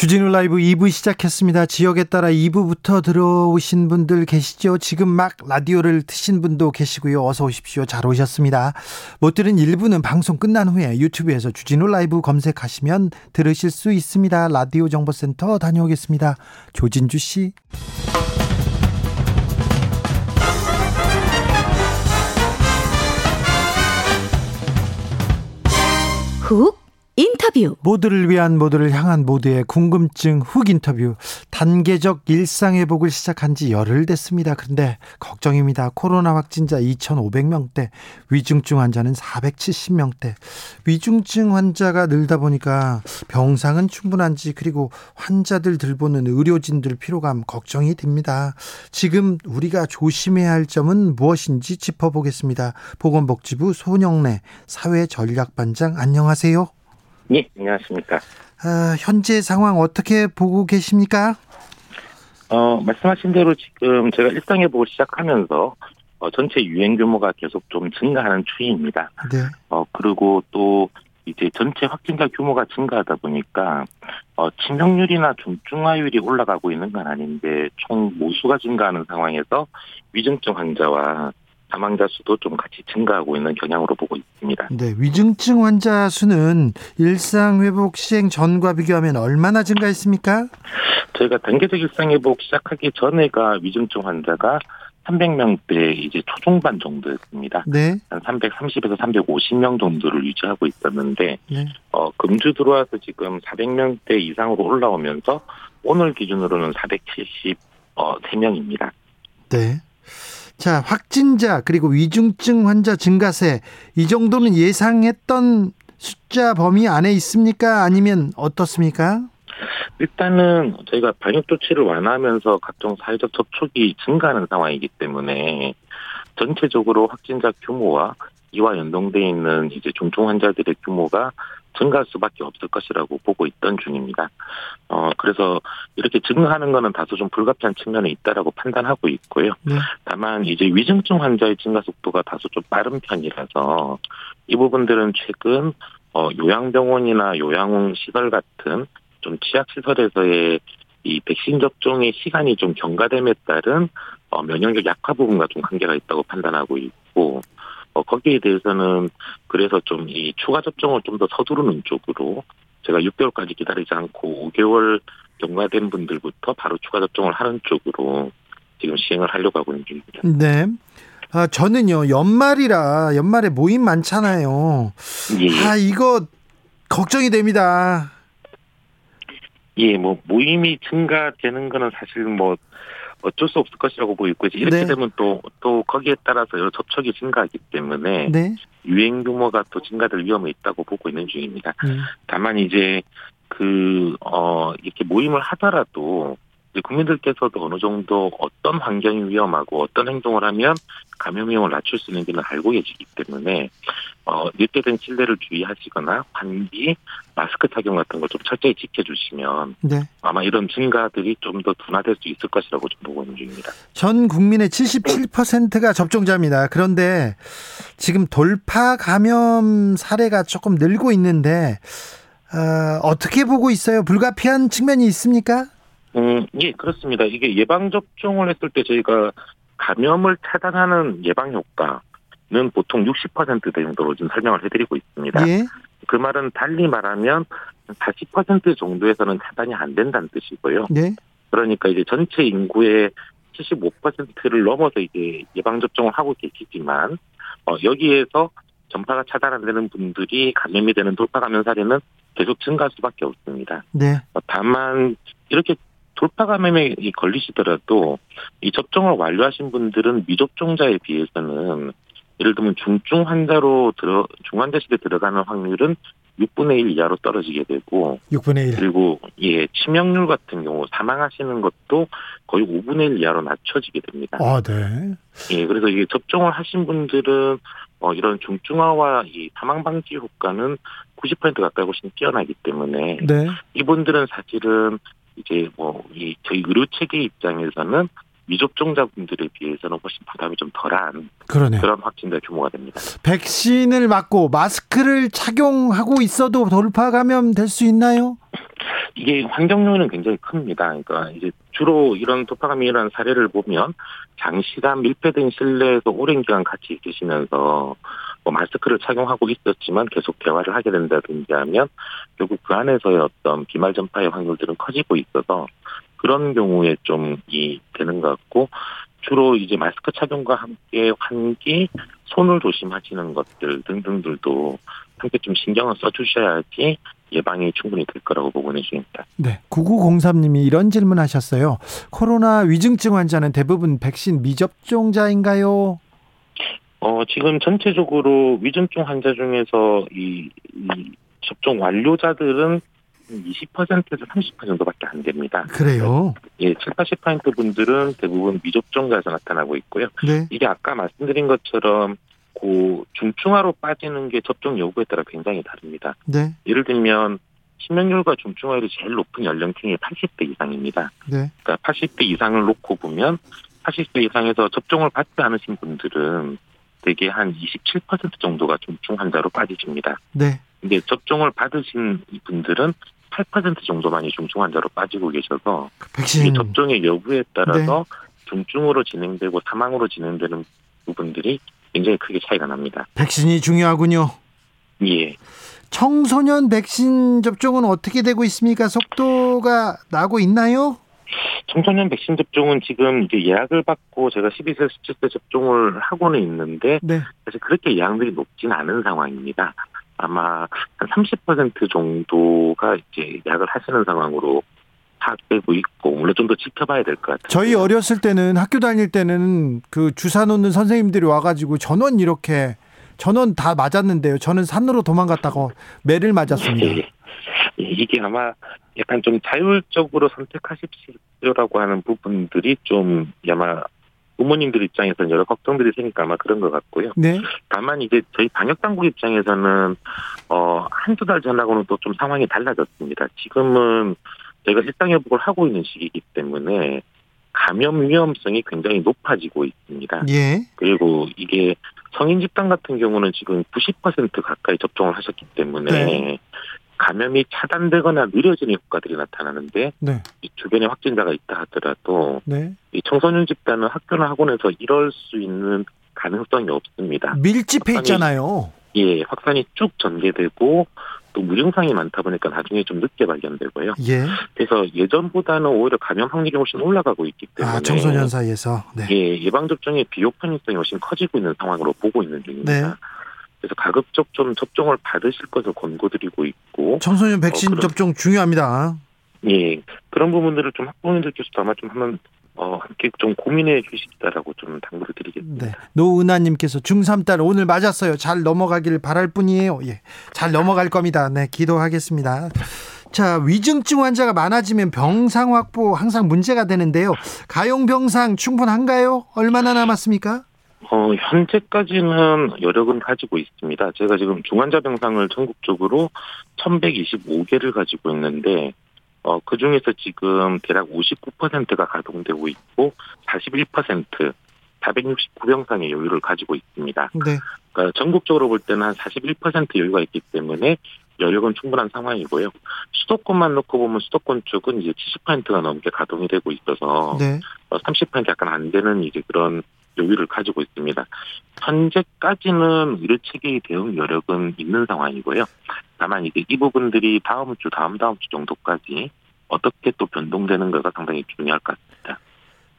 주진우 라이브 2부 시작했습니다. 지역에 따라 2부부터 들어오신 분들 계시죠? 지금 막 라디오를 트신 분도 계시고요. 어서 오십시오. 잘 오셨습니다. 못 들은 1부는 방송 끝난 후에 유튜브에서 주진우 라이브 검색하시면 들으실 수 있습니다. 라디오 정보센터 다녀오겠습니다. 조진주 씨. 훅 인터뷰 모두를 위한 모두를 향한 모두의 궁금증 훅 인터뷰 단계적 일상회복을 시작한 지 열흘 됐습니다. 그런데 걱정입니다. 코로나 확진자 2,500명대 위중증 환자는 470명대 위중증 환자가 늘다 보니까 병상은 충분한지 그리고 환자들 들보는 의료진들 피로감 걱정이 됩니다. 지금 우리가 조심해야 할 점은 무엇인지 짚어보겠습니다. 보건복지부 손영래 사회전략반장 안녕하세요. 예, 안녕하십니까. 아, 현재 상황 어떻게 보고 계십니까? 어, 말씀하신 대로 지금 제가 일상 회복을 시작하면서 어, 전체 유행 규모가 계속 좀 증가하는 추이입니다. 네. 어, 그리고 또 이제 전체 확진자 규모가 증가하다 보니까 어, 치명률이나 중증화율이 올라가고 있는 건 아닌데 총 모수가 증가하는 상황에서 위중증 환자와 사망자 수도 좀 같이 증가하고 있는 경향으로 보고 있습니다. 네, 위중증 환자 수는 일상 회복 시행 전과 비교하면 얼마나 증가했습니까? 저희가 단계적 일상 회복 시작하기 전에가 위중증 환자가 300명대 이제 초중반 정도였습니다. 네. 한 330에서 350명 정도를 유지하고 있었는데 네. 어, 금주 들어와서 지금 400명대 이상으로 올라오면서 오늘 기준으로는 473명입니다. 네. 자, 확진자 그리고 위중증 환자 증가세 이 정도는 예상했던 숫자 범위 안에 있습니까? 아니면 어떻습니까? 일단은 저희가 방역 조치를 완화하면서 각종 사회적 접촉이 증가하는 상황이기 때문에 전체적으로 확진자 규모와 이와 연동돼 있는 이제 중증 환자들의 규모가 증가할 수밖에 없을 것이라고 보고 있던 중입니다. 어 그래서 이렇게 증가하는 것은 다소 좀 불가피한 측면이 있다라고 판단하고 있고요. 네. 다만 이제 위중증 환자의 증가 속도가 다소 좀 빠른 편이라서 이 부분들은 최근 어 요양병원이나 요양 시설 같은 좀 취약 시설에서의 이 백신 접종의 시간이 좀 경과됨에 따른 어 면역력 약화 부분과 좀 관계가 있다고 판단하고 있고 어, 거기에 대해서는 그래서 좀 이 추가 접종을 좀 더 서두르는 쪽으로 제가 6개월까지 기다리지 않고 5개월 경과된 분들부터 바로 추가 접종을 하는 쪽으로 지금 시행을 하려고 하고 있는 중입니다. 네. 아, 저는요, 연말이라, 연말에 모임 많잖아요. 예, 아, 이거, 걱정이 됩니다. 예, 뭐 모임이 증가되는 거는 사실 뭐 어쩔 수 없을 것이라고 보이고 이제 이렇게 네. 되면 또 또 거기에 따라서 여러 접촉이 증가하기 때문에 네. 유행 규모가 또 증가될 위험이 있다고 보고 있는 중입니다. 음, 다만 이제 그, 어, 이렇게 모임을 하더라도 국민들께서도 어느 정도 어떤 환경이 위험하고 어떤 행동을 하면 감염 위험을 낮출 수 있는지는 알고 계시기 때문에 어, 밀폐된 실내를 주의하시거나 환기, 마스크 착용 같은 걸 좀 철저히 지켜주시면 네. 아마 이런 증가들이 좀 더 둔화될 수 있을 것이라고 좀 보고 있는 중입니다. 전 국민의 77%가 접종자입니다. 그런데 지금 돌파 감염 사례가 조금 늘고 있는데, 어, 어떻게 보고 있어요? 불가피한 측면이 있습니까? 음, 예, 그렇습니다. 이게 예방접종을 했을 때 저희가 감염을 차단하는 예방 효과는 보통 60% 정도로 지금 설명을 해드리고 있습니다. 예. 그 말은 달리 말하면 40% 정도에서는 차단이 안 된다는 뜻이고요. 네. 그러니까 이제 전체 인구의 75%를 넘어서 이제 예방접종을 하고 계시지만, 어, 여기에서 전파가 차단 안 되는 분들이 감염이 되는 돌파 감염 사례는 계속 증가할 수밖에 없습니다. 네. 어, 다만 이렇게 돌파 감염에 이 걸리시더라도 이 접종을 완료하신 분들은 미접종자에 비해서는 예를 들면 중증 환자로 들어 중환자실에 들어가는 확률은 6분의 1 이하로 떨어지게 되고 6분의 1. 그리고 예 치명률 같은 경우 사망하시는 것도 거의 5분의 1 이하로 낮춰지게 됩니다. 아, 네. 예 그래서 이게 접종을 하신 분들은 어 이런 중증화와 이 사망 방지 효과는 90% 가까이 훨씬 뛰어나기 때문에 네. 이분들은 사실은 이제 뭐 이 저희 의료 체계 입장에서는 미접종자분들에 비해서는 훨씬 부담이 좀 덜한 그러네요. 그런 확진자 규모가 됩니다. 백신을 맞고 마스크를 착용하고 있어도 돌파 감염 될 수 있나요? 이게 환경 요인은 굉장히 큽니다. 그러니까 이제 주로 이런 도파감이 일어난 사례를 보면 장시간 밀폐된 실내에서 오랜 기간 같이 있으시면서 뭐 마스크를 착용하고 있었지만 계속 대화를 하게 된다든지 하면 결국 그 안에서의 어떤 비말 전파의 확률들은 커지고 있어서 그런 경우에 좀 이 되는 것 같고 주로 이제 마스크 착용과 함께 환기, 손을 조심하시는 것들 등등들도 함께 좀 신경을 써주셔야지 예방이 충분히 될 거라고 보고는 중입니다. 네. 9903님이 이런 질문 하셨어요. 코로나 위중증 환자는 대부분 백신 미접종자인가요? 어, 지금 전체적으로 위중증 환자 중에서 이, 이 접종 완료자들은 20%에서 30% 정도밖에 안 됩니다. 그래요. 예, 7, 80% 분들은 대부분 미접종자에서 나타나고 있고요. 네. 이게 아까 말씀드린 것처럼 그 중증화로 빠지는 게 접종 여부에 따라 굉장히 다릅니다. 네. 예를 들면 치명률과 중증화율이 제일 높은 연령층이 80대 이상입니다. 네. 그러니까 80대 이상을 놓고 보면 80대 이상에서 접종을 받지 않으신 분들은 대개 한 27% 정도가 중증 환자로 빠지십니다. 네. 근데 접종을 받으신 분들은 8% 정도만이 중증 환자로 빠지고 계셔서 이 백신 접종의 여부에 따라서 네. 중증으로 진행되고 사망으로 진행되는 부분들이 굉장히 크게 차이가 납니다. 백신이 중요하군요. 예. 청소년 백신 접종은 어떻게 되고 있습니까? 속도가 나고 있나요? 청소년 백신 접종은 지금 이제 예약을 받고 제가 12세, 17세 접종을 하고는 있는데 네. 사실 그렇게 예약률이 높지는 않은 상황입니다. 아마 한 30% 정도가 이제 예약을 하시는 상황으로 파악되고 있고 물론 좀 더 지켜봐야 될 것 같아요. 저희 어렸을 때는 학교 다닐 때는 그 주사 놓는 선생님들이 와가지고 전원 이렇게 전원 다 맞았는데요. 저는 산으로 도망갔다가 매를 맞았습니다. 예. 예, 이게 아마 약간 좀 자율적으로 선택하십시오라고 하는 부분들이 좀 아마 부모님들 입장에서는 여러 걱정들이 생기니까 아마 그런 것 같고요. 네. 다만 이제 저희 방역 당국 입장에서는 어 한두 달 전하고는 또 좀 상황이 달라졌습니다. 지금은 저희가 일상 회복을 하고 있는 시기이기 때문에 감염 위험성이 굉장히 높아지고 있습니다. 예. 그리고 이게 성인 집단 같은 경우는 지금 90% 가까이 접종을 하셨기 때문에 네. 감염이 차단되거나 느려지는 효과들이 나타나는데 네. 이 주변에 확진자가 있다 하더라도 네. 이 청소년 집단은 학교나 학원에서 이럴 수 있는 가능성이 없습니다. 밀집해 확산이- 있잖아요. 예, 확산이 쭉 전개되고 또 무증상이 많다 보니까 나중에 좀 늦게 발견되고요. 예. 그래서 예전보다는 오히려 감염 확률이 훨씬 올라가고 있기 때문에 아, 청소년 사이에서. 네. 예, 예방 접종의 비효 편의성이 훨씬 커지고 있는 상황으로 보고 있는 중입니다. 네. 그래서 가급적 좀 접종을 받으실 것을 권고드리고 있고, 청소년 백신 어, 그럼- 접종 중요합니다. 예, 그런 부분들을 좀 학부모님들께서도 아마 좀 한번 어, 함께 좀 고민해 주십사라고 좀 당부를 드리겠습니다. 네. 노은하님께서 중3딸 오늘 맞았어요. 잘 넘어가길 바랄 뿐이에요. 예. 잘 넘어갈 겁니다. 네. 기도하겠습니다. 자, 위중증 환자가 많아지면 병상 확보 항상 문제가 되는데요. 가용 병상 충분한가요? 얼마나 남았습니까? 어, 현재까지는 여력은 가지고 있습니다. 제가 지금 중환자 병상을 전국적으로 1125개를 가지고 있는데, 어, 그 중에서 지금 대략 59%가 가동되고 있고, 41%, 469병상의 여유를 가지고 있습니다. 네. 그러니까 전국적으로 볼 때는 한 41% 여유가 있기 때문에 여력은 충분한 상황이고요. 수도권만 놓고 보면 수도권 쪽은 이제 70%가 넘게 가동이 되고 있어서 네. 어, 30% 약간 안 되는 이제 그런 여유를 가지고 있습니다. 현재까지는 의료 체계의 대응 여력은 있는 상황이고요. 다만 이제 이 부분들이 다음 주, 다음 다음 주 정도까지 어떻게 또 변동되는가가 상당히 중요할 것 같습니다.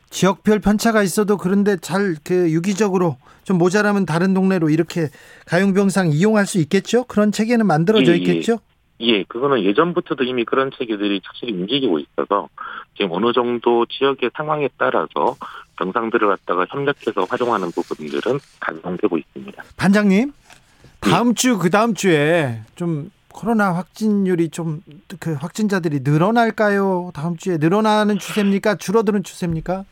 지역별 편차가 있어도 그런데 잘 그 유기적으로 좀 모자라면 다른 동네로 이렇게 가용 병상 이용할 수 있겠죠? 그런 체계는 만들어져 예, 예. 있겠죠? 예, 그거는 예전부터도 이미 그런 체계들이 확실히 움직이고 있어서 지금 어느 정도 지역의 상황에 따라서 병상들을 갖다가 협력해서 활용하는 부분들은 가동되고 있습니다. 반장님, 다음 주, 그 다음 주에 좀 코로나 확진율이 좀 그 확진자들이 늘어날까요? 다음 주에 늘어나는 추세입니까? 줄어드는 추세입니까?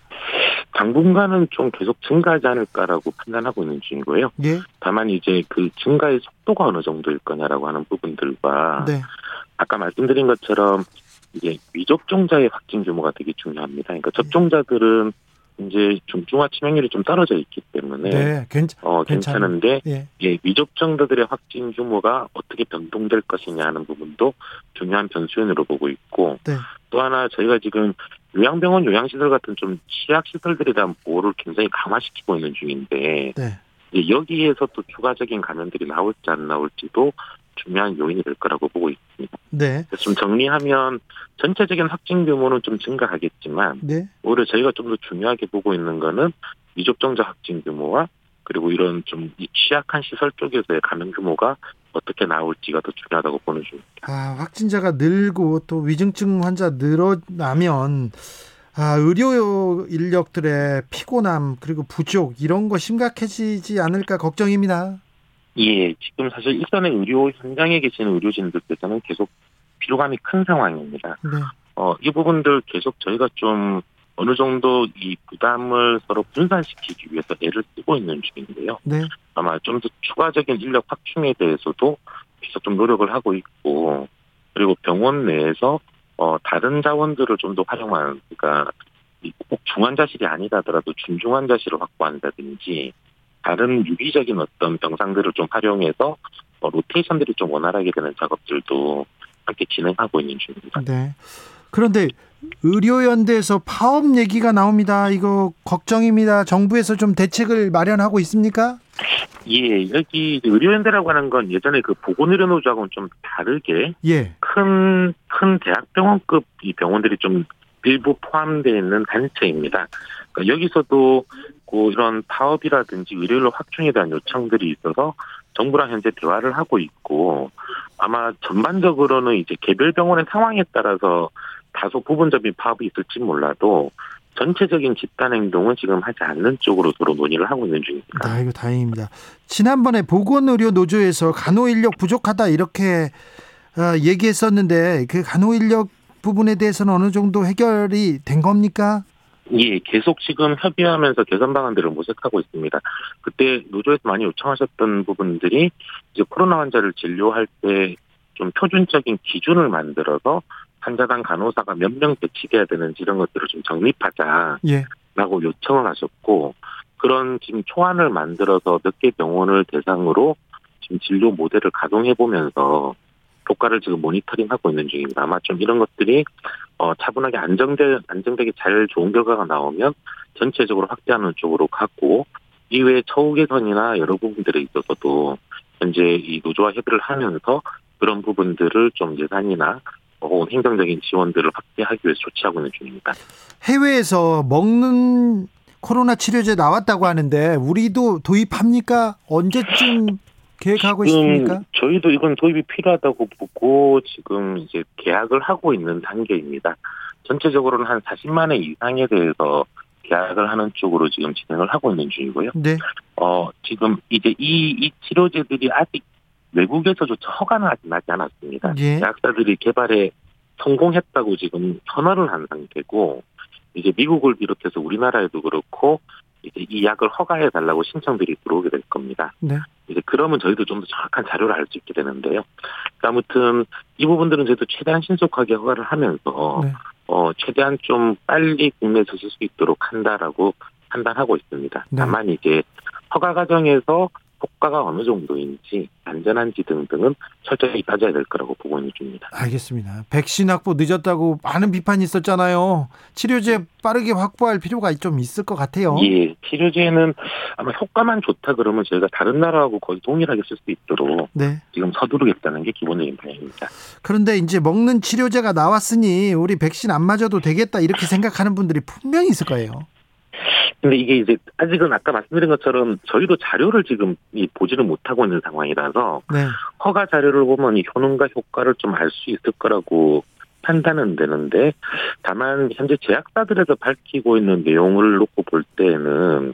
당분간은 좀 계속 증가하지 않을까라고 판단하고 있는 중이고요. 예. 다만 이제 그 증가의 속도가 어느 정도일 거냐라고 하는 부분들과 네. 아까 말씀드린 것처럼 이제 미접종자의 확진 규모가 되게 중요합니다. 그러니까 접종자들은 이제 좀 중화 치명률이 좀 떨어져 있기 때문에 네. 괜찮. 어 괜찮은- 괜찮은데 예. 예, 미접종자들의 확진 규모가 어떻게 변동될 것이냐 하는 부분도 중요한 변수연으로 보고 있고 네. 또 하나 저희가 지금 요양병원 요양시설 같은 좀 취약시설들에 대한 보호를 굉장히 강화시키고 있는 중인데 네. 여기에서 또 추가적인 감염들이 나올지 안 나올지도 중요한 요인이 될 거라고 보고 있습니다. 네. 좀 정리하면 전체적인 확진 규모는 좀 증가하겠지만 네. 오히려 저희가 좀 더 중요하게 보고 있는 거는 미접종자 확진 규모와 그리고 이런 좀 이 취약한 시설 쪽에서의 감염 규모가 어떻게 나올지가 더 중요하다고 보는 중입니다. 아, 확진자가 늘고 또 위중증 환자 늘어나면 아, 의료 인력들의 피곤함 그리고 부족 이런 거 심각해지지 않을까 걱정입니다. 예, 지금 사실 일선의 의료 현장에 계시는 의료진들께서는 계속 피로감이 큰 상황입니다. 네. 어, 이 부분들 계속 저희가 좀 어느 정도 이 부담을 서로 분산시키기 위해서 애를 쓰고 있는 중인데요. 네. 아마 좀 더 추가적인 인력 확충에 대해서도 계속 좀 노력을 하고 있고 그리고 병원 내에서 어 다른 자원들을 좀 더 활용하는 그러니까 이꼭 중환자실이 아니라더라도 중중환자실을 확보한다든지 다른 유기적인 어떤 병상들을 좀 활용해서 어, 로테이션들이 좀 원활하게 되는 작업들도 함께 진행하고 있는 중입니다. 네. 그런데 의료연대에서 파업 얘기가 나옵니다. 이거 걱정입니다. 정부에서 좀 대책을 마련하고 있습니까? 예, 여기 의료연대라고 하는 건 예전에 그 보건의료노조하고는 좀 다르게 예. 큰, 큰 대학병원급 이 병원들이 좀 일부 포함되어 있는 단체입니다. 그러니까 여기서도 그 이런 파업이라든지 의료인력 확충에 대한 요청들이 있어서 정부랑 현재 대화를 하고 있고 아마 전반적으로는 이제 개별 병원의 상황에 따라서 다소 부분적인 파업이 있을지 몰라도 전체적인 집단 행동은 지금 하지 않는 쪽으로 서로 논의를 하고 있는 중입니다. 아, 이거 다행입니다. 지난번에 보건의료 노조에서 간호 인력 부족하다 이렇게 어, 얘기했었는데 그 간호 인력 부분에 대해서는 어느 정도 해결이 된 겁니까? 예, 계속 지금 협의하면서 개선 방안들을 모색하고 있습니다. 그때 노조에서 많이 요청하셨던 부분들이 이제 코로나 환자를 진료할 때 좀 표준적인 기준을 만들어서 환자당 간호사가 몇 명 배치돼야 되는지 이런 것들을 좀 정립하자라고 예. 요청을 하셨고 그런 지금 초안을 만들어서 몇 개 병원을 대상으로 지금 진료 모델을 가동해 보면서 효과를 지금 모니터링하고 있는 중입니다. 아마 좀 이런 것들이 어, 차분하게 안정돼 안정되게 잘 좋은 결과가 나오면 전체적으로 확대하는 쪽으로 가고 이외에 처우 개선이나 여러 부분들에 있어서도 현재 이 노조와 협의를 하면서 그런 부분들을 좀 예산이나 혹은 행정적인 지원들을 확대하기 위해서 조치하고 있는 중입니다. 해외에서 먹는 코로나 치료제 나왔다고 하는데 우리도 도입합니까? 언제쯤 계획하고 있습니까? 저희도 이건 도입이 필요하다고 보고 지금 이제 계약을 하고 있는 단계입니다. 전체적으로는 한 40만 회 이상에 대해서 계약을 하는 쪽으로 지금 진행을 하고 있는 중이고요. 네. 어, 지금 이제 이, 이 치료제들이 아직 외국에서조차 허가는 아직 나지 않았습니다. 예. 약사들이 개발에 성공했다고 지금 선언을 한 상태고, 이제 미국을 비롯해서 우리나라에도 그렇고, 이제 이 약을 허가해 달라고 신청들이 들어오게 될 겁니다. 네. 이제 그러면 저희도 좀 더 정확한 자료를 알 수 있게 되는데요. 그러니까 아무튼 이 부분들은 저희도 최대한 신속하게 허가를 하면서 네. 어 최대한 좀 빨리 국내에서 쓸 수 있도록 한다라고 판단하고 있습니다. 네. 다만 이제 허가 과정에서 효과가 어느 정도인지 안전한지 등등은 철저히 따져야 될 거라고 보고 있는 중입니다. 알겠습니다. 백신 확보 늦었다고 많은 비판이 있었잖아요. 치료제 빠르게 확보할 필요가 좀 있을 것 같아요. 예, 치료제는 아마 효과만 좋다 그러면 저희가 다른 나라하고 거의 동일하게 쓸 수 있도록 네. 지금 서두르겠다는 게 기본적인 방향입니다. 그런데 이제 먹는 치료제가 나왔으니 우리 백신 안 맞아도 되겠다 이렇게 생각하는 분들이 분명히 있을 거예요. 근데 이게 이제 아직은 아까 말씀드린 것처럼 저희도 자료를 지금 이 보지를 못하고 있는 상황이라서 네. 허가 자료를 보면 이 효능과 효과를 좀 알 수 있을 거라고 판단은 되는데 다만 현재 제약사들에서 밝히고 있는 내용을 놓고 볼 때는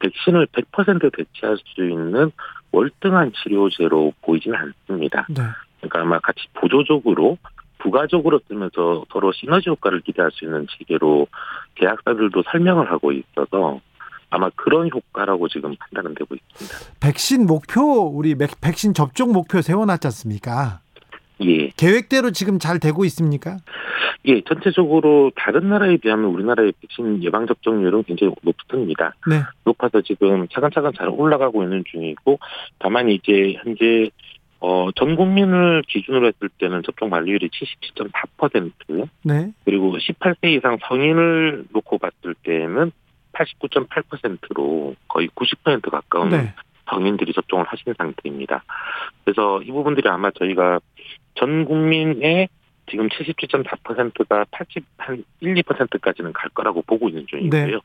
백신을 100% 대체할 수 있는 월등한 치료제로 보이지는 않습니다. 네. 그러니까 아마 같이 보조적으로 부가적으로 쓰면서 서로 시너지 효과를 기대할 수 있는 체계로 계약사들도 설명을 하고 있어서 아마 그런 효과라고 지금 판단은 되고 있습니다. 백신 목표 우리 맥- 백신 접종 목표 세워놨지 않습니까? 예, 계획대로 지금 잘 되고 있습니까? 예, 전체적으로 다른 나라에 비하면 우리나라의 백신 예방 접종률은 굉장히 높습니다. 네. 높아서 지금 차근차근 잘 올라가고 있는 중이고 다만 이제 현재 어, 전 국민을 기준으로 했을 때는 접종 완료율이 77.4% 네. 그리고 18세 이상 성인을 놓고 봤을 때는 89.8%로 거의 90% 가까운 네. 성인들이 접종을 하신 상태입니다. 그래서 이 부분들이 아마 저희가 전 국민의 지금 77.4%가 80, 한 1, 2%까지는 갈 거라고 보고 있는 중이고요. 네.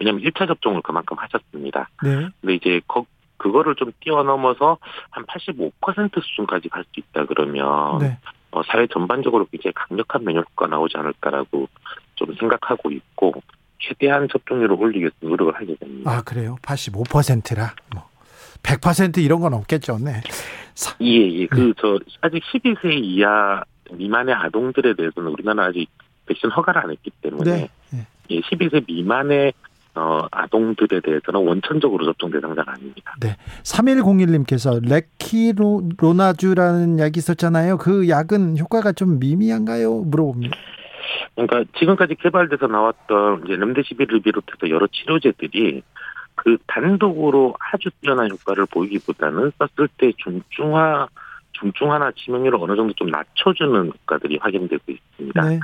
왜냐하면 1차 접종을 그만큼 하셨습니다. 네. 근데 이제 거, 그거를 좀 뛰어넘어서 한 85% 수준까지 갈 수 있다 그러면 네. 어, 사회 전반적으로 굉장히 강력한 면역 효과가 나오지 않을까라고 좀 생각하고 있고 최대한 접종률을 올리기 위해서 노력을 하게 됩니다. 아, 그래요. 85%라. 뭐 100% 이런 건 없겠죠. 네. 사- 예, 예. 그, 저, 아직 12세 이하 미만의 아동들에 대해서는 우리나라 아직 백신 허가를 안 했기 때문에, 네. 네. 예, 12세 미만의, 어, 아동들에 대해서는 원천적으로 접종 대상자가 아닙니다. 3101님께서 레키로나주라는 약이 있었잖아요. 그 약은 효과가 좀 미미한가요? 물어봅니다. 그러니까 지금까지 개발돼서 나왔던 이제 렘데시비를 비롯해서 여러 치료제들이 그 단독으로 아주 뛰어난 효과를 보이기보다는 썼을 때 중증화, 중증화나 치명률을 어느 정도 좀 낮춰주는 효과들이 확인되고 있습니다. 네.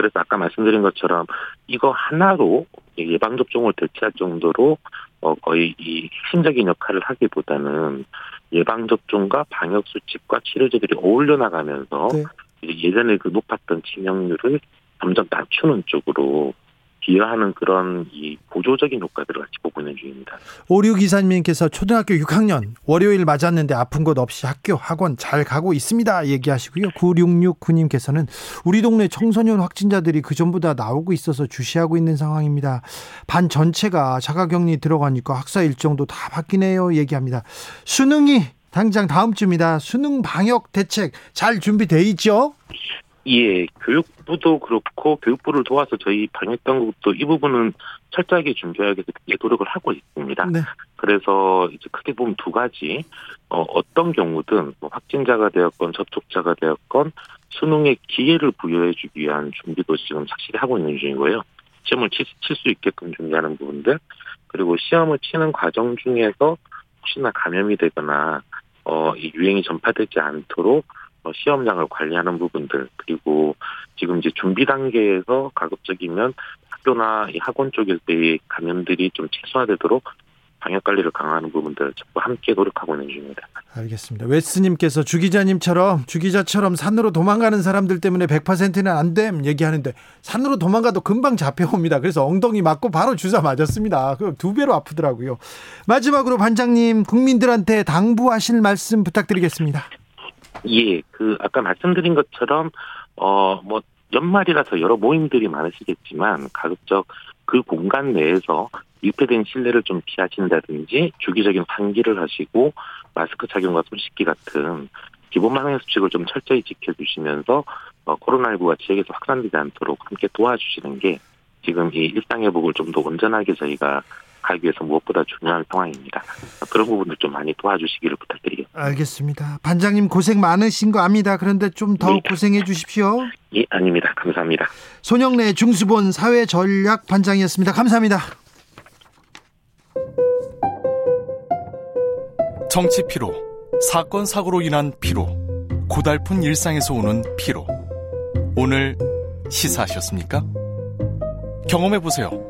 그래서 아까 말씀드린 것처럼 이거 하나로 예방 접종을 대체할 정도로 어 거의 이 핵심적인 역할을 하기보다는 예방 접종과 방역 수칙과 치료제들이 어울려 나가면서 네. 예전에 그 높았던 치명률을 점점 낮추는 쪽으로 기여하는 그런 이 보조적인 효과들을 같이 보고 있는 중입니다. 오류 기사님께서 초등학교 6학년 월요일 맞았는데 아픈 것 없이 학교 학원 잘 가고 있습니다. 얘기하시고요. 9669님께서는 우리 동네 청소년 확진자들이 그 전보다 나오고 있어서 주시하고 있는 상황입니다. 반 전체가 자가격리 들어가니까 학사 일정도 다 바뀌네요. 얘기합니다. 수능이 당장 다음 주입니다. 수능 방역 대책 잘 준비돼 있죠? 예, 교육부도 그렇고 교육부를 도와서 저희 방역당국도 이 부분은 철저하게 준비하기 위해 노력을 하고 있습니다. 네. 그래서 이제 크게 보면 두 가지 어, 어떤 경우든 뭐 확진자가 되었건 접촉자가 되었건 수능의 기회를 부여해주기 위한 준비도 지금 확실히 하고 있는 중이고요. 시험을 칠 수 있게끔 준비하는 부분들 그리고 시험을 치는 과정 중에서 혹시나 감염이 되거나 어, 이 유행이 전파되지 않도록 어, 시험장을 관리하는 부분들 그리고 지금 이제 준비 단계에서 가급적이면 학교나 이 학원 쪽에서의 감염들이 좀 최소화되도록 방역 관리를 강화하는 부분들 전부 함께 노력하고 있는 중입니다. 알겠습니다. 웨스님께서 주 기자님처럼 주 기자처럼 산으로 도망가는 사람들 때문에 100%는 안 됨 얘기하는데 산으로 도망가도 금방 잡혀옵니다. 그래서 엉덩이 맞고 바로 주사 맞았습니다. 그 두 배로 아프더라고요. 마지막으로 반장님 국민들한테 당부하실 말씀 부탁드리겠습니다. 예, 그 아까 말씀드린 것처럼 어 뭐 연말이라서 여러 모임들이 많으시겠지만 가급적 그 공간 내에서 밀폐된 실내를 좀 피하신다든지 주기적인 환기를 하시고 마스크 착용과 손 씻기 같은 기본 방역 수칙을 좀 철저히 지켜주시면서 어, 코로나19가 지역에서 확산되지 않도록 함께 도와주시는 게 지금 이 일상 회복을 좀 더 온전하게 저희가 가기 위해서 무엇보다 중요한 상황입니다. 그런 부분들 좀 많이 도와주시기를 부탁드리겠습니다. 알겠습니다. 반장님 고생 많으신 거 압니다. 그런데 좀더 네. 고생해 주십시오. 예, 아닙니다. 감사합니다. 손영래 중수본 사회전략 반장이었습니다. 감사합니다. 정치 피로, 사건 사고로 인한 피로, 고달픈 일상에서 오는 피로. 오늘 시사하셨습니까? 경험해 보세요.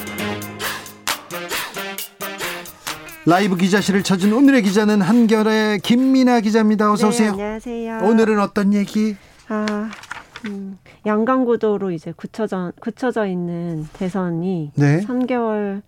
라이브 기자실을 찾은 오늘의 기자는 한결의 김민아 기자입니다. 어서 네, 오세요. 안녕하세요. 오늘은 어떤 얘기? 아, 음, 양강구도로 이제 굳혀져, 굳혀져 있는 대선이 네. 3개월여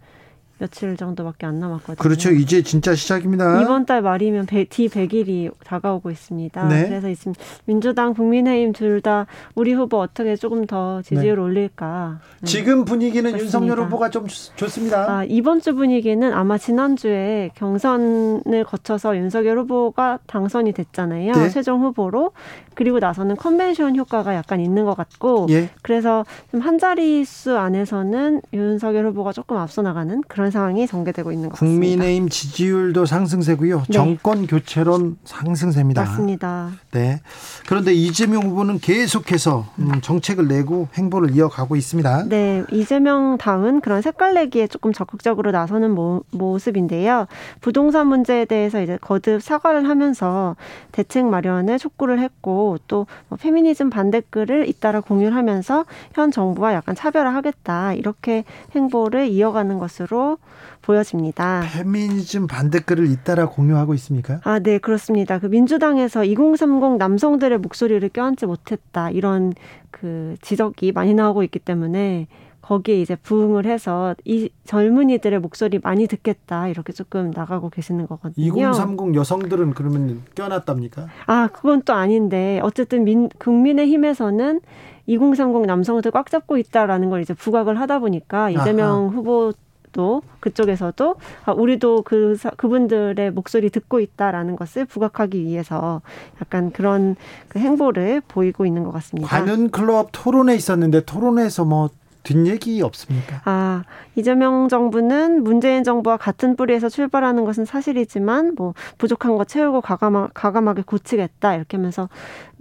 며칠 정도밖에 안 남았거든요. 그렇죠. 이제 진짜 시작입니다. 이번 달 말이면 D 100일이 다가오고 있습니다. 네. 그래서 지금 민주당, 국민의힘 둘 다 우리 후보 어떻게 조금 더 지지율 올릴까. 네. 지금 분위기는 그렇습니다. 윤석열 후보가 좀 좋- 좋습니다. 아, 이번 주 분위기는 아마 지난주에 경선을 거쳐서 윤석열 후보가 당선이 됐잖아요. 네. 최종 후보로. 그리고 나서는 컨벤션 효과가 약간 있는 것 같고. 예. 그래서 좀 한 자릿수 안에서는 윤석열 후보가 조금 앞서 나가는 그런 상황이 전개되고 있는 것 같습니다. 국민의힘 지지율도 상승세고요. 네. 정권 교체론 상승세입니다. 맞습니다. 네. 그런데 이재명 후보는 계속해서 음, 정책을 내고 행보를 이어가고 있습니다. 네, 이재명 당은 그런 색깔 내기에 조금 적극적으로 나서는 모, 모습인데요. 부동산 문제에 대해서 이제 거듭 사과를 하면서 대책 마련을 촉구를 했고 또뭐 페미니즘 반대글을 잇따라 공유를 하면서 현 정부와 약간 차별화하겠다 이렇게 행보를 이어가는 것으로 보여집니다. 페미니즘 반대글을 잇따라 공유하고 있습니까? 아, 네, 그렇습니다. 그 민주당에서 2030 남성들의 목소리를 껴안지 못했다. 이런 그 지적이 많이 나오고 있기 때문에 거기에 이제 부응을 해서 이 젊은이들의 목소리 많이 듣겠다. 이렇게 조금 나가고 계시는 거거든요. 2030 여성들은 그러면 껴놨답니까? 아, 그건 또 아닌데 어쨌든 민, 국민의힘에서는 2030 남성들 꽉 잡고 있다라는 걸 이제 부각을 하다 보니까 이재명 후보 도 그쪽에서도 아, 우리도 그 사- 그분들의 목소리 듣고 있다라는 것을 부각하기 위해서 약간 그런 그 행보를 보이고 있는 것 같습니다. 관훈 클럽 토론회 있었는데 토론회에서 뭐 뒷얘기 없습니까? 아, 이재명 정부는 문재인 정부와 같은 뿌리에서 출발하는 것은 사실이지만 뭐 부족한 거 채우고 과감하, 과감하게 고치겠다 이렇게 하면서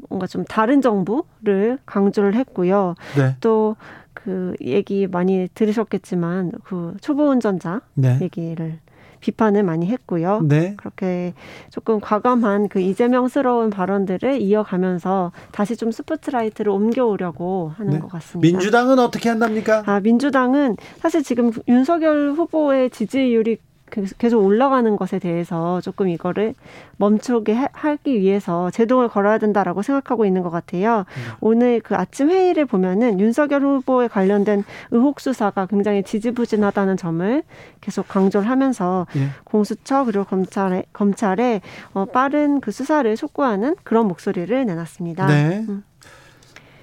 뭔가 좀 다른 정부를 강조를 했고요. 네. 또 그 얘기 많이 들으셨겠지만 그 초보 운전자 네. 얘기를 비판을 많이 했고요. 네. 그렇게 조금 과감한 그 이재명스러운 발언들을 이어가면서 다시 좀 스포트라이트를 옮겨오려고 하는 네. 것 같습니다. 민주당은 어떻게 한답니까? 아, 민주당은 사실 지금 윤석열 후보의 지지율이 그- 계속 올라가는 것에 대해서 조금 이거를 멈추게 하- 하기 위해서 제동을 걸어야 된다라고 생각하고 있는 것 같아요. 오늘 그 아침 회의를 보면은 윤석열 후보에 관련된 의혹 수사가 굉장히 지지부진하다는 점을 계속 강조를 하면서 예. 공수처 그리고 검찰에 검찰에 어, 빠른 그 수사를 촉구하는 그런 목소리를 내놨습니다. 네. 음.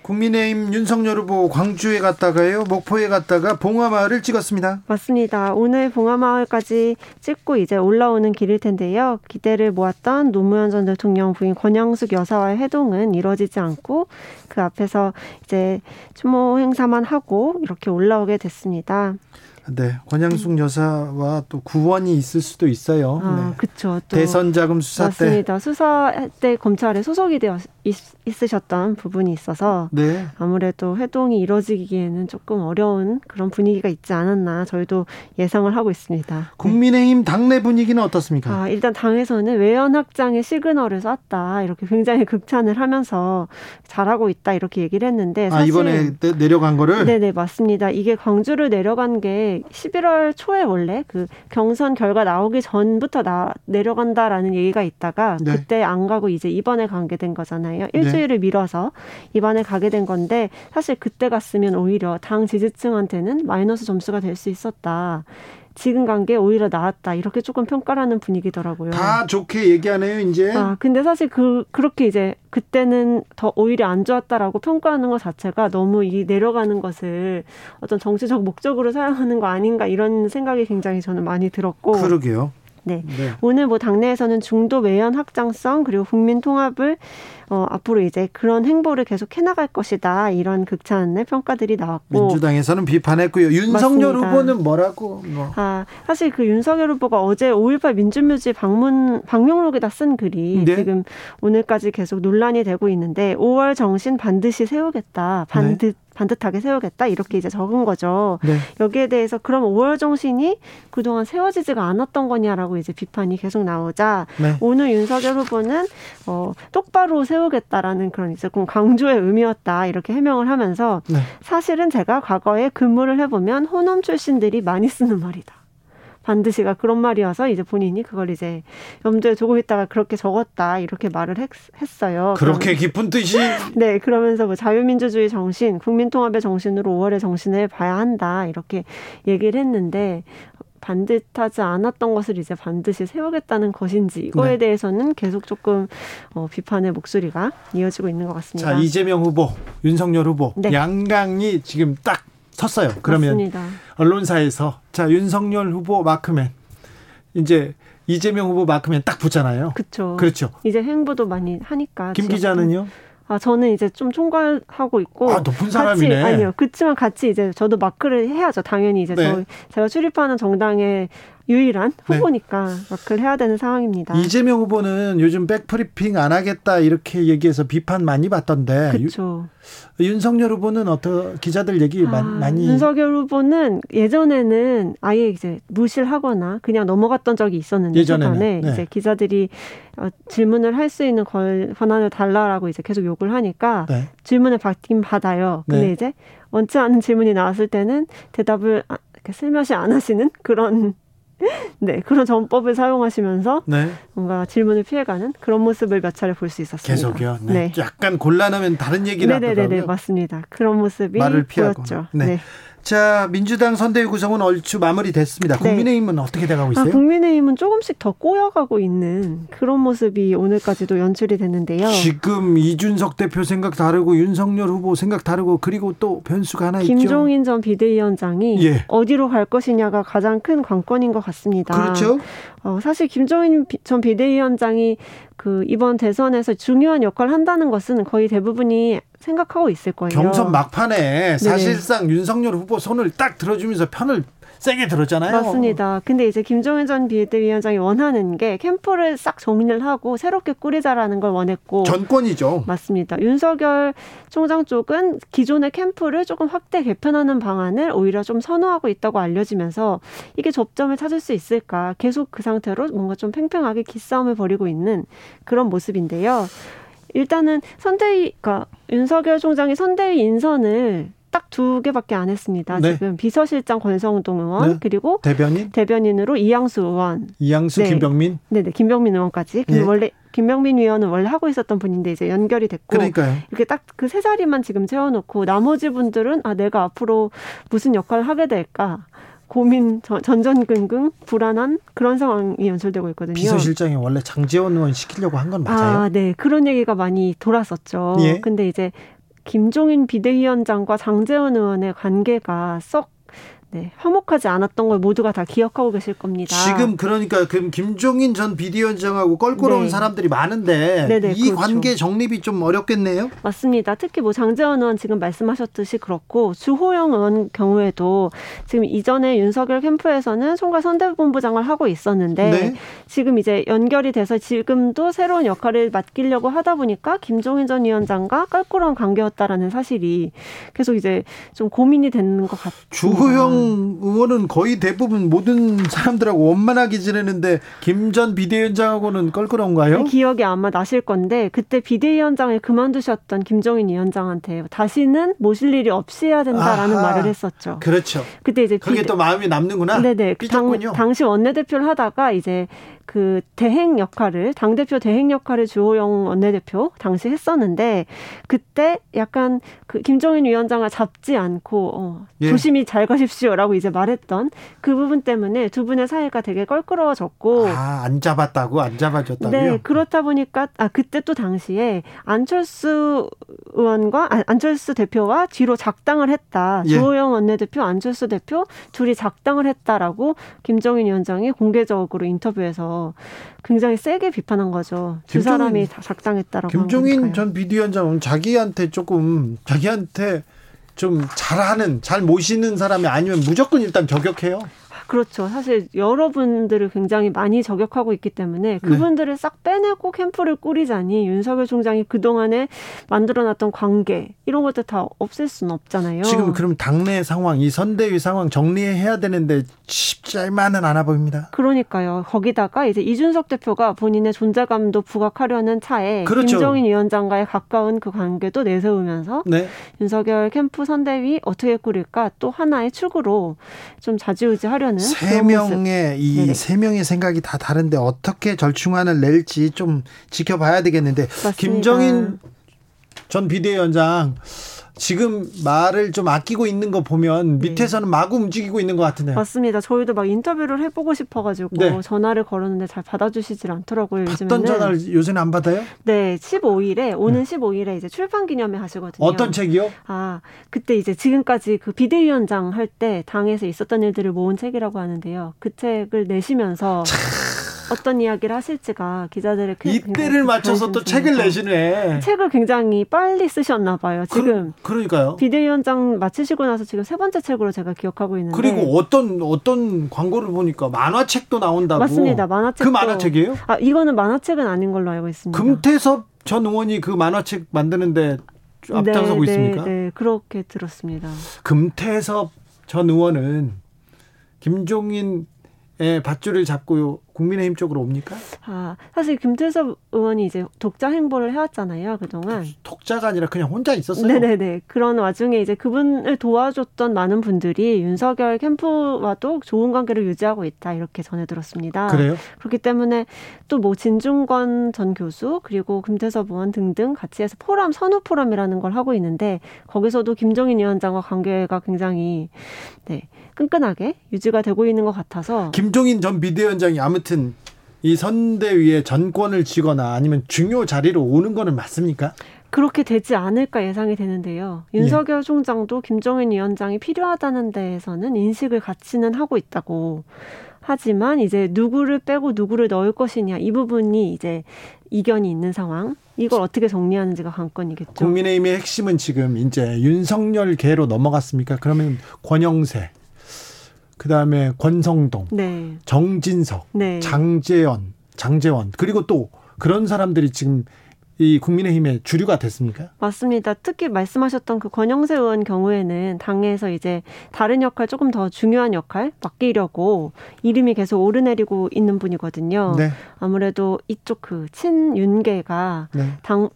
국민의힘 윤석열 후보 광주에 갔다가요, 목포에 갔다가 봉화마을을 찍었습니다. 맞습니다. 오늘 봉화마을까지 찍고 이제 올라오는 길일 텐데요. 기대를 모았던 노무현 전 대통령 부인 권양숙 여사와의 회동은 이뤄지지 않고 그 앞에서 이제 추모 행사만 하고 이렇게 올라오게 됐습니다. 네, 권양숙 여사와 또 구원이 있을 수도 있어요. 아, 네. 또 대선 자금 수사 때. 맞습니다. 수사 때 검찰에 소속이 되어 있, 있으셨던 부분이 있어서 네. 아무래도 회동이 이뤄지기에는 조금 어려운 그런 분위기가 있지 않았나 저희도 예상을 하고 있습니다. 국민의힘 당내 분위기는 어떻습니까? 아, 일단 당에서는 외연 확장의 시그널을 쐈다. 이렇게 굉장히 극찬을 하면서 잘하고 있다. 이렇게 얘기를 했는데 아, 이번에 내- 내려간 거를 네네 맞습니다. 이게 광주를 내려간 게 11월 초에 원래 그 경선 결과 나오기 전부터 나 내려간다라는 얘기가 있다가 네. 그때 안 가고 이제 이번에 가게 된 거잖아요. 일주일을 미뤄서 이번에 가게 된 건데 사실 그때 갔으면 오히려 당 지지층한테는 마이너스 점수가 될 수 있었다. 지금 간 게 오히려 나았다. 이렇게 조금 평가라는 분위기더라고요. 다 좋게 얘기하네요, 이제. 아, 근데 사실 그, 그렇게 이제 그때는 더 오히려 안 좋았다라고 평가하는 것 자체가 너무 이 내려가는 것을 어떤 정치적 목적으로 사용하는 거 아닌가 이런 생각이 굉장히 저는 많이 들었고. 그러게요. 네. 네. 오늘 뭐 당내에서는 중도 외연 확장성 그리고 국민 통합을 어, 앞으로 이제 그런 행보를 계속 해나갈 것이다 이런 극찬의 평가들이 나왔고 민주당에서는 비판했고요. 윤석열 맞습니다. 후보는 뭐라고? 뭐. 아, 사실 그 윤석열 후보가 어제 5.18 민주묘지 방문, 방명록에다 쓴 글이 네. 지금 오늘까지 계속 논란이 되고 있는데 5월 정신 반드시 세우겠다. 반듯, 반듯하게 세우겠다. 이렇게 이제 적은 거죠. 네. 여기에 대해서 그럼 5월 정신이 그동안 세워지지가 않았던 거냐라고 이제 비판이 계속 나오자 네. 오늘 윤석열 후보는 어, 똑바로 세우겠다라는 그런 이제 좀 강조의 의미였다. 이렇게 해명을 하면서 네. 사실은 제가 과거에 근무를 해보면 호놈 출신들이 많이 쓰는 말이다. 반드시가 그런 말이어서 이제 본인이 그걸 이제 염두에 두고 있다가 그렇게 적었다 이렇게 말을 했, 했어요. 그렇게 깊은 뜻이 네 그러면서 뭐 자유민주주의 정신, 국민통합의 정신으로 5월의 정신을 봐야 한다 이렇게 얘기를 했는데 반듯하지 않았던 것을 이제 반드시 세우겠다는 것인지 이거에 네. 대해서는 계속 조금 어, 비판의 목소리가 이어지고 있는 것 같습니다. 자 이재명 후보, 윤석열 후보 네. 양강이 지금 딱 섰어요. 그러면 맞습니다. 언론사에서 자 윤석열 후보 마크맨 이제 이재명 후보 마크맨 딱 붙잖아요. 그렇죠. 그렇죠. 이제 행보도 많이 하니까. 김 지역도. 기자는요? 아 저는 이제 좀 총괄하고 있고 아 높은 사람이네. 같이 아니요. 그렇지만 같이 이제 저도 마크를 해야죠. 당연히 이제 네. 저 제가 출입하는 정당의 유일한 네. 후보니까 마크를 해야 되는 상황입니다. 이재명 후보는 요즘 백브리핑 안 하겠다 이렇게 얘기해서 비판 많이 받던데 그렇죠. 유- 윤석열 후보는 어떤 기자들 얘기 아, 많- 많이 윤석열 후보는 예전에는 아예 이제 무시를 하거나 그냥 넘어갔던 적이 있었는데 예전에는, 네. 이제 기자들이 어, 질문을 할 수 있는 걸, 권한을 달라라고 이제 계속 요구를 하니까 네. 질문을 받긴 받아요. 근데 네. 이제 원치 않은 질문이 나왔을 때는 대답을 아, 이렇게 슬며시 안 하시는 그런 네 그런 전법을 사용하시면서 네. 뭔가 질문을 피해가는 그런 모습을 몇 차례 볼 수 있었습니다. 계속요. 네. 네. 약간 곤란하면 다른 얘기를 네네네네 하더라고요. 맞습니다. 그런 모습이 말을 피하고. 보였죠. 네. 네. 자 민주당 선대위 구성은 얼추 마무리됐습니다. 네. 국민의힘은 어떻게 돼가고 아, 있어요? 국민의힘은 조금씩 더 꼬여가고 있는 그런 모습이 오늘까지도 연출이 됐는데요. 지금 이준석 대표 생각 다르고 윤석열 후보 생각 다르고 그리고 또 변수가 하나 있죠. 김종인 전 비대위원장이 예. 어디로 갈 것이냐가 가장 큰 관건인 것 같습니다. 그렇죠. 어, 사실 김종인 비- 전 비대위원장이 그 이번 대선에서 중요한 역할을 한다는 것은 거의 대부분이 생각하고 있을 거예요. 경선 막판에 사실상 윤석열 후보 손을 딱 들어주면서 편을 세게 들었잖아요. 맞습니다. 근데 이제 김종인 전 비대위원장이 원하는 게 캠프를 싹 정리를 하고 새롭게 꾸리자라는 걸 원했고 전권이죠. 맞습니다. 윤석열 총장 쪽은 기존의 캠프를 조금 확대 개편하는 방안을 오히려 좀 선호하고 있다고 알려지면서 이게 접점을 찾을 수 있을까 계속 그 상태로 뭔가 좀 팽팽하게 기싸움을 벌이고 있는 그런 모습인데요. 일단은 선대위, 그러니까 윤석열 총장이 선대위 인선을 딱 두 개밖에 안 했습니다. 네. 지금 비서실장 권성동 의원 네. 그리고 대변인 대변인으로 이양수 의원, 이양수, 네. 김병민. 네네 김병민 의원까지. 예. 원래 김병민 위원은 원래 하고 있었던 분인데 이제 연결이 됐고 그러니까요. 이렇게 딱 그 세 자리만 지금 채워놓고 나머지 분들은 아 내가 앞으로 무슨 역할을 하게 될까 고민 전- 전전긍긍 불안한 그런 상황이 연출되고 있거든요. 비서실장이 원래 장재원 의원 시키려고 한 건 맞아요. 아, 네 그런 얘기가 많이 돌았었죠. 예. 근데 이제 김종인 비대위원장과 장재원 의원의 관계가 썩 네, 화목하지 않았던 걸 모두가 다 기억하고 계실 겁니다. 지금 그러니까 그 김종인 전 비대위원장하고 껄끄러운 네. 사람들이 많은데 네네, 이 그렇죠. 관계 정립이 좀 어렵겠네요. 맞습니다. 특히 뭐 장재원 의원 지금 말씀하셨듯이 그렇고 주호영 의원 경우에도 지금 이전에 윤석열 캠프에서는 총괄 선대본부장을 하고 있었는데 네. 지금 이제 연결이 돼서 지금도 새로운 역할을 맡기려고 하다 보니까 김종인 전 위원장과 껄끄러운 관계였다라는 사실이 계속 이제 좀 고민이 되는 것 같습니다. 주호영 의원은 거의 대부분 모든 사람들하고 원만하게 지내는데 김 전 비대위원장하고는 껄끄러운가요? 기억이 아마 나실 건데 그때 비대위원장을 그만두셨던 김종인 위원장한테 다시는 모실 일이 없이 해야 된다라는 아하. 말을 했었죠. 그렇죠. 그때 이제 그게 비대- 또 마음이 남는구나. 네네. 그 당, 삐졌군요. 당시 원내대표를 하다가 이제 그 대행 역할을 당 대표 대행 역할을 주호영 원내대표 당시 했었는데 그때 약간 그 김종인 위원장을 잡지 않고 어, 예. 조심히 잘 가십시오라고 이제 말했던 그 부분 때문에 두 분의 사이가 되게 껄끄러워졌고 아, 안 잡았다고 안 잡아줬다고요? 네, 그렇다 보니까 아 그때 또 당시에 안철수 의원과 아, 안철수 대표와 뒤로 작당을 했다. 예. 주호영 원내대표, 안철수 대표 둘이 작당을 했다라고 김정인 위원장이 공개적으로 인터뷰에서 굉장히 세게 비판한 거죠. 두 김종인- 사람이 다 작당했다라고. 한 김종인. 전 비대위원장은 자기한테 조금 자기한테 좀 잘하는 잘 모시는 사람이 아니면 무조건 일단 저격해요. 그렇죠. 사실 여러분들을 굉장히 많이 저격하고 있기 네. 때문에 그분들을 싹 빼내고 캠프를 꾸리자니 윤석열 총장이 그동안에 만들어놨던 관계 이런 것들 다 없앨 수는 없잖아요. 지금 그럼 당내 상황, 이 선대위 상황 정리해야 되는데 쉽지만은 않아 보입니다. 그러니까요. 거기다가 이제 이준석 대표가 본인의 존재감도 부각하려는 차에 그렇죠. 김정인 위원장과의 가까운 그 관계도 내세우면서 네. 윤석열 캠프 선대위 어떻게 꾸릴까 또 하나의 축으로 좀 좌지우지하려는 세 그런 모습. 명의 이. 세 명의 생각이 다 다른데 어떻게 절충안을 낼지 좀 지켜봐야 되겠는데 맞습니다. 김정인 전 비대위원장 지금 말을 좀 아끼고 있는 거 보면 네. 밑에서는 마구 움직이고 있는 것 같은데요. 맞습니다. 저희도 막 인터뷰를 해보고 싶어가지고 네. 전화를 걸었는데 잘 받아주시질 않더라고요. 받던. 전화를 요새는 안 받아요? 네, 15일에 오는 15일에 이제 출판 기념회 하시거든요. 어떤 책이요? 아, 그때 이제 지금까지 그 비대위원장 할 때 당에서 있었던 일들을 모은 책이라고 하는데요. 그 책을 내시면서 어떤 이야기를 하실지가 기자들의 그 이때를 맞춰서 또 책을 내시네. 책을 굉장히 빨리 쓰셨나 봐요. 지금 그, 그러니까요. 비대위원장 마치시고 나서 지금 세 번째 책으로 제가 기억하고 있는데 그리고 어떤 어떤 광고를 보니까 만화책도 나온다고. 맞습니다. 만화책도 그 만화책이에요? 아 이거는 만화책은 아닌 걸로 알고 있습니다. 금태섭 전 의원이 그 만화책 만드는데 앞장서고 네, 있습니까? 네, 네, 그렇게 들었습니다. 금태섭 전 의원은 김종인 의 밧줄을 잡고 국민의힘 쪽으로 옵니까? 아 사실 김태섭 의원이 이제 독자 행보를 해왔잖아요 그동안. 독자가 아니라 그냥 혼자 있었어요. 네네네. 그런 와중에 이제 그분을 도와줬던 많은 분들이 윤석열 캠프와도 좋은 관계를 유지하고 있다 이렇게 전해 들었습니다. 그래요? 그렇기 때문에 또 뭐 진중권 전 교수 그리고 금태섭 의원 등등 같이 해서 포럼 선후 포럼이라는 걸 하고 있는데 거기서도 김종인 위원장과 관계가 굉장히 네 끈끈하게 유지가 되고 있는 것 같아서 김종인 전 비대위원장이 아무튼 이 선대위에 전권을 쥐거나 아니면 중요 자리로 오는 거는 맞습니까? 그렇게 되지 않을까 예상이 되는데요. 예. 윤석열 총장도 김종인 위원장이 필요하다는 데에서는 인식을 같이는 하고 있다고. 하지만 이제 누구를 빼고 누구를 넣을 것이냐 이 부분이 이제 이견이 있는 상황. 이걸 어떻게 정리하는지가 관건이겠죠. 국민의힘의 핵심은 지금 이제 윤석열 계로 넘어갔습니까? 그러면 권영세, 그 다음에 권성동, 네. 정진석, 네. 장재현, 장재원 그리고 또 그런 사람들이 지금 이 국민의힘의 주류가 됐습니까? 맞습니다. 특히 말씀하셨던 그 권영세 의원 경우에는 당에서 이제 다른 역할 조금 더 중요한 역할 맡기려고 이름이 계속 오르내리고 있는 분이거든요. 네, 아무래도 이쪽 그 친윤계가 네. 당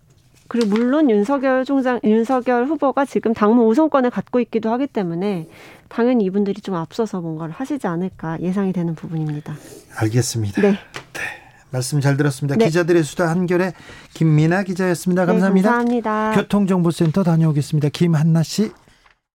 그리고 물론 윤석열 총장 윤석열 후보가 지금 당무 우선권을 갖고 있기도 하기 때문에 당연히 이분들이 좀 앞서서 뭔가를 하시지 않을까 예상이 되는 부분입니다. 알겠습니다. 네. 말씀 잘 들었습니다. 네. 기자들의 수다 한결의 김민아 기자였습니다. 감사합니다. 네, 감사합니다. 교통정보센터 다녀오겠습니다. 김한나 씨.